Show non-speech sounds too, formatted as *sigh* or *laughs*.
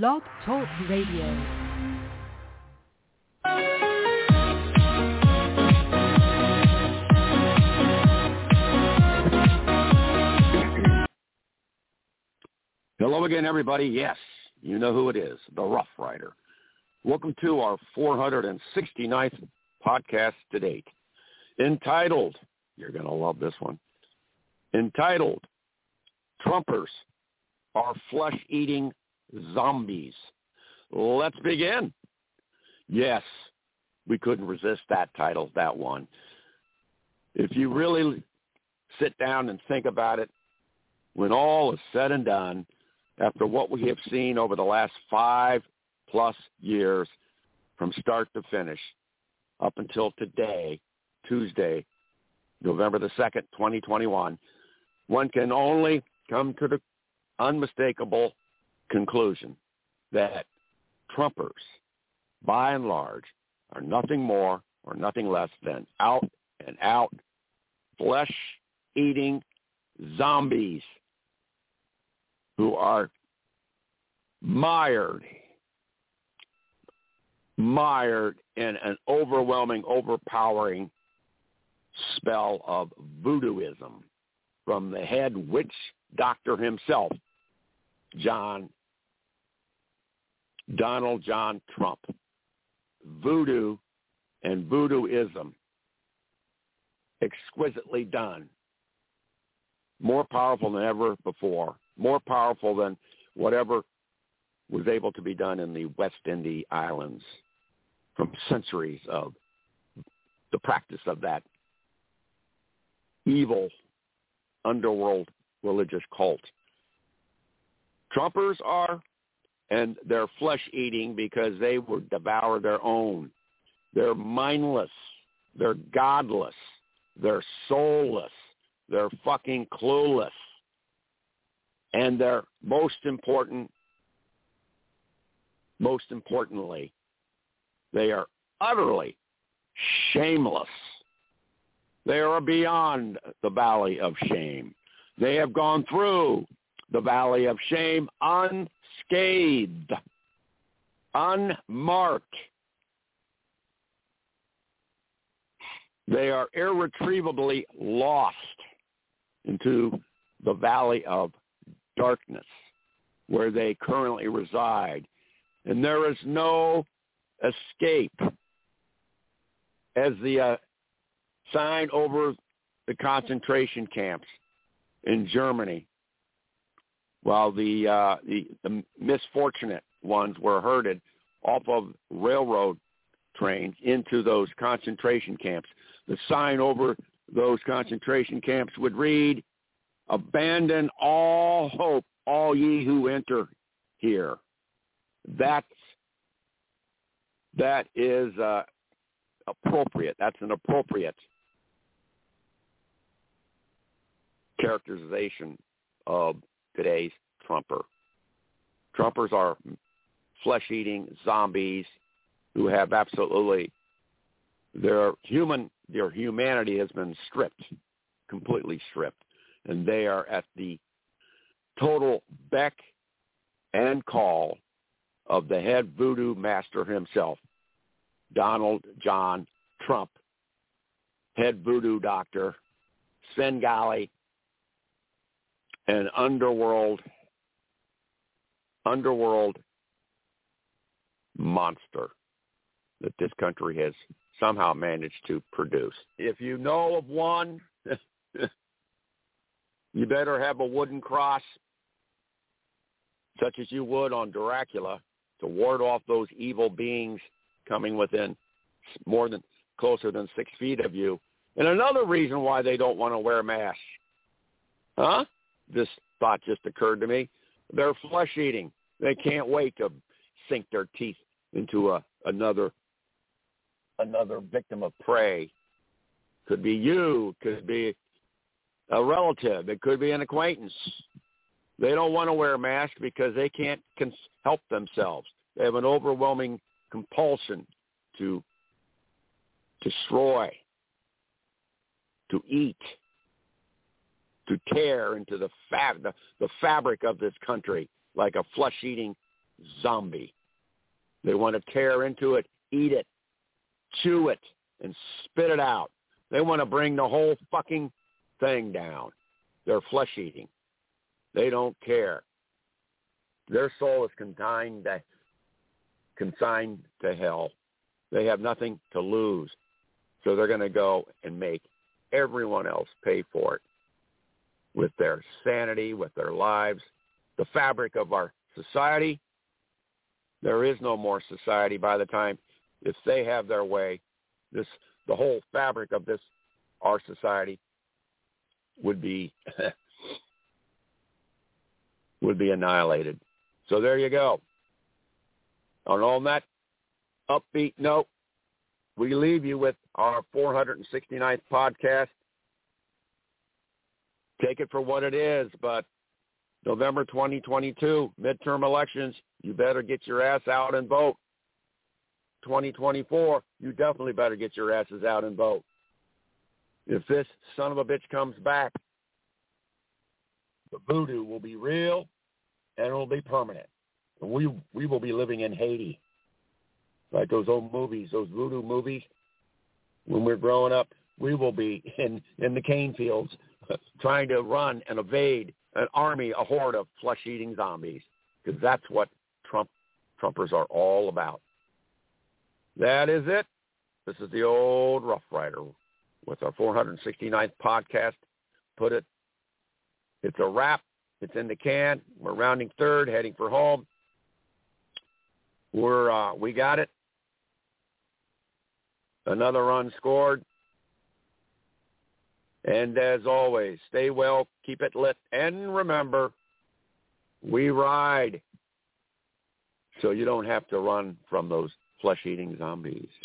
Blog Talk Radio. Hello again, everybody. Yes, you know who it is, the Rough Rider. Welcome to our 469th podcast to date, entitled, you're going to love this one, entitled, Trumpers Are Flesh-Eating Zombies. Let's begin. Yes, we couldn't resist that title, that one. If you really sit down and think about it, when all is said and done, after what we have seen over the last five plus years from start to finish up until today, Tuesday, November the 2nd, 2021, one can only come to the unmistakable conclusion that Trumpers, by and large, are nothing more or nothing less than out and out flesh-eating zombies who are mired, mired in an overwhelming, overpowering spell of voodooism from the head witch doctor himself, John Donald John Trump. Voodoo and voodooism exquisitely done. More powerful than ever before more powerful than whatever was able to be done in the West Indies Islands from centuries of the practice of that evil underworld religious cult. Trumpers are, and they're flesh-eating because they would devour their own. They're mindless. They're godless. They're soulless. They're fucking clueless. And they're most important, most importantly, they are utterly shameless. They are beyond the valley of shame. They have gone through the valley of shame unscathed, unmarked. They are irretrievably lost into the valley of darkness where they currently reside. And there is no escape. As the uh, sign over the concentration camps in Germany, while the, uh, the, the misfortunate ones were herded off of railroad trains into those concentration camps, the sign over those concentration camps would read, Abandon all hope, all ye who enter here. That's that is uh, appropriate. That's an appropriate characterization of today's Trumper. Trumpers are flesh-eating zombies who have absolutely their human their humanity has been stripped, completely stripped and they are at the total beck and call of the head voodoo master himself, Donald John Trump, head voodoo doctor, Svengali, an underworld underworld monster that this country has somehow managed to produce. If you know of one *laughs* You better have a wooden cross, such as you would on Dracula, to ward off those evil beings coming within more than closer than six feet of you. And another reason why they don't want to wear masks. Huh? This thought just occurred to me. They're flesh eating. They can't wait to sink their teeth into a another another victim of prey. Could be you, could be a relative. It could be an acquaintance. They don't want to wear a mask because they can't cons- help themselves. They have an overwhelming compulsion to destroy, to eat, to tear into the, fa- the, the fabric of this country like a flesh-eating zombie. They want to tear into it, eat it, chew it, and spit it out. They want to bring the whole fucking thing down. They're flesh eating. They don't care. Their soul is consigned to, consigned to hell. They have nothing to lose. So they're going to go and make everyone else pay for it with their sanity, with their lives, the fabric of our society. There is no more society by the time if they have their way. This the whole fabric of this our society would be *laughs* would be annihilated. So there you go. On all that upbeat note, we leave you with our 469th podcast. Take it for what it is, but November 2022, midterm elections, you better get your ass out and vote. 2024, you definitely better get your asses out and vote. If this son of a bitch comes back, the voodoo will be real and it will be permanent. And we we will be living in Haiti. Like those old movies, those voodoo movies. When we're growing up, we will be in in the cane fields trying to run and evade an army, a horde of flesh-eating zombies, because that's what Trump Trumpers are all about. That is it. This is the old Rough Rider with our 469th podcast. Put it. It's a wrap. It's in the can. We're rounding third, heading for home. We're uh, we got it. Another run scored. And as always, stay well, keep it lit, and remember, we ride so you don't have to run from those flesh-eating zombies.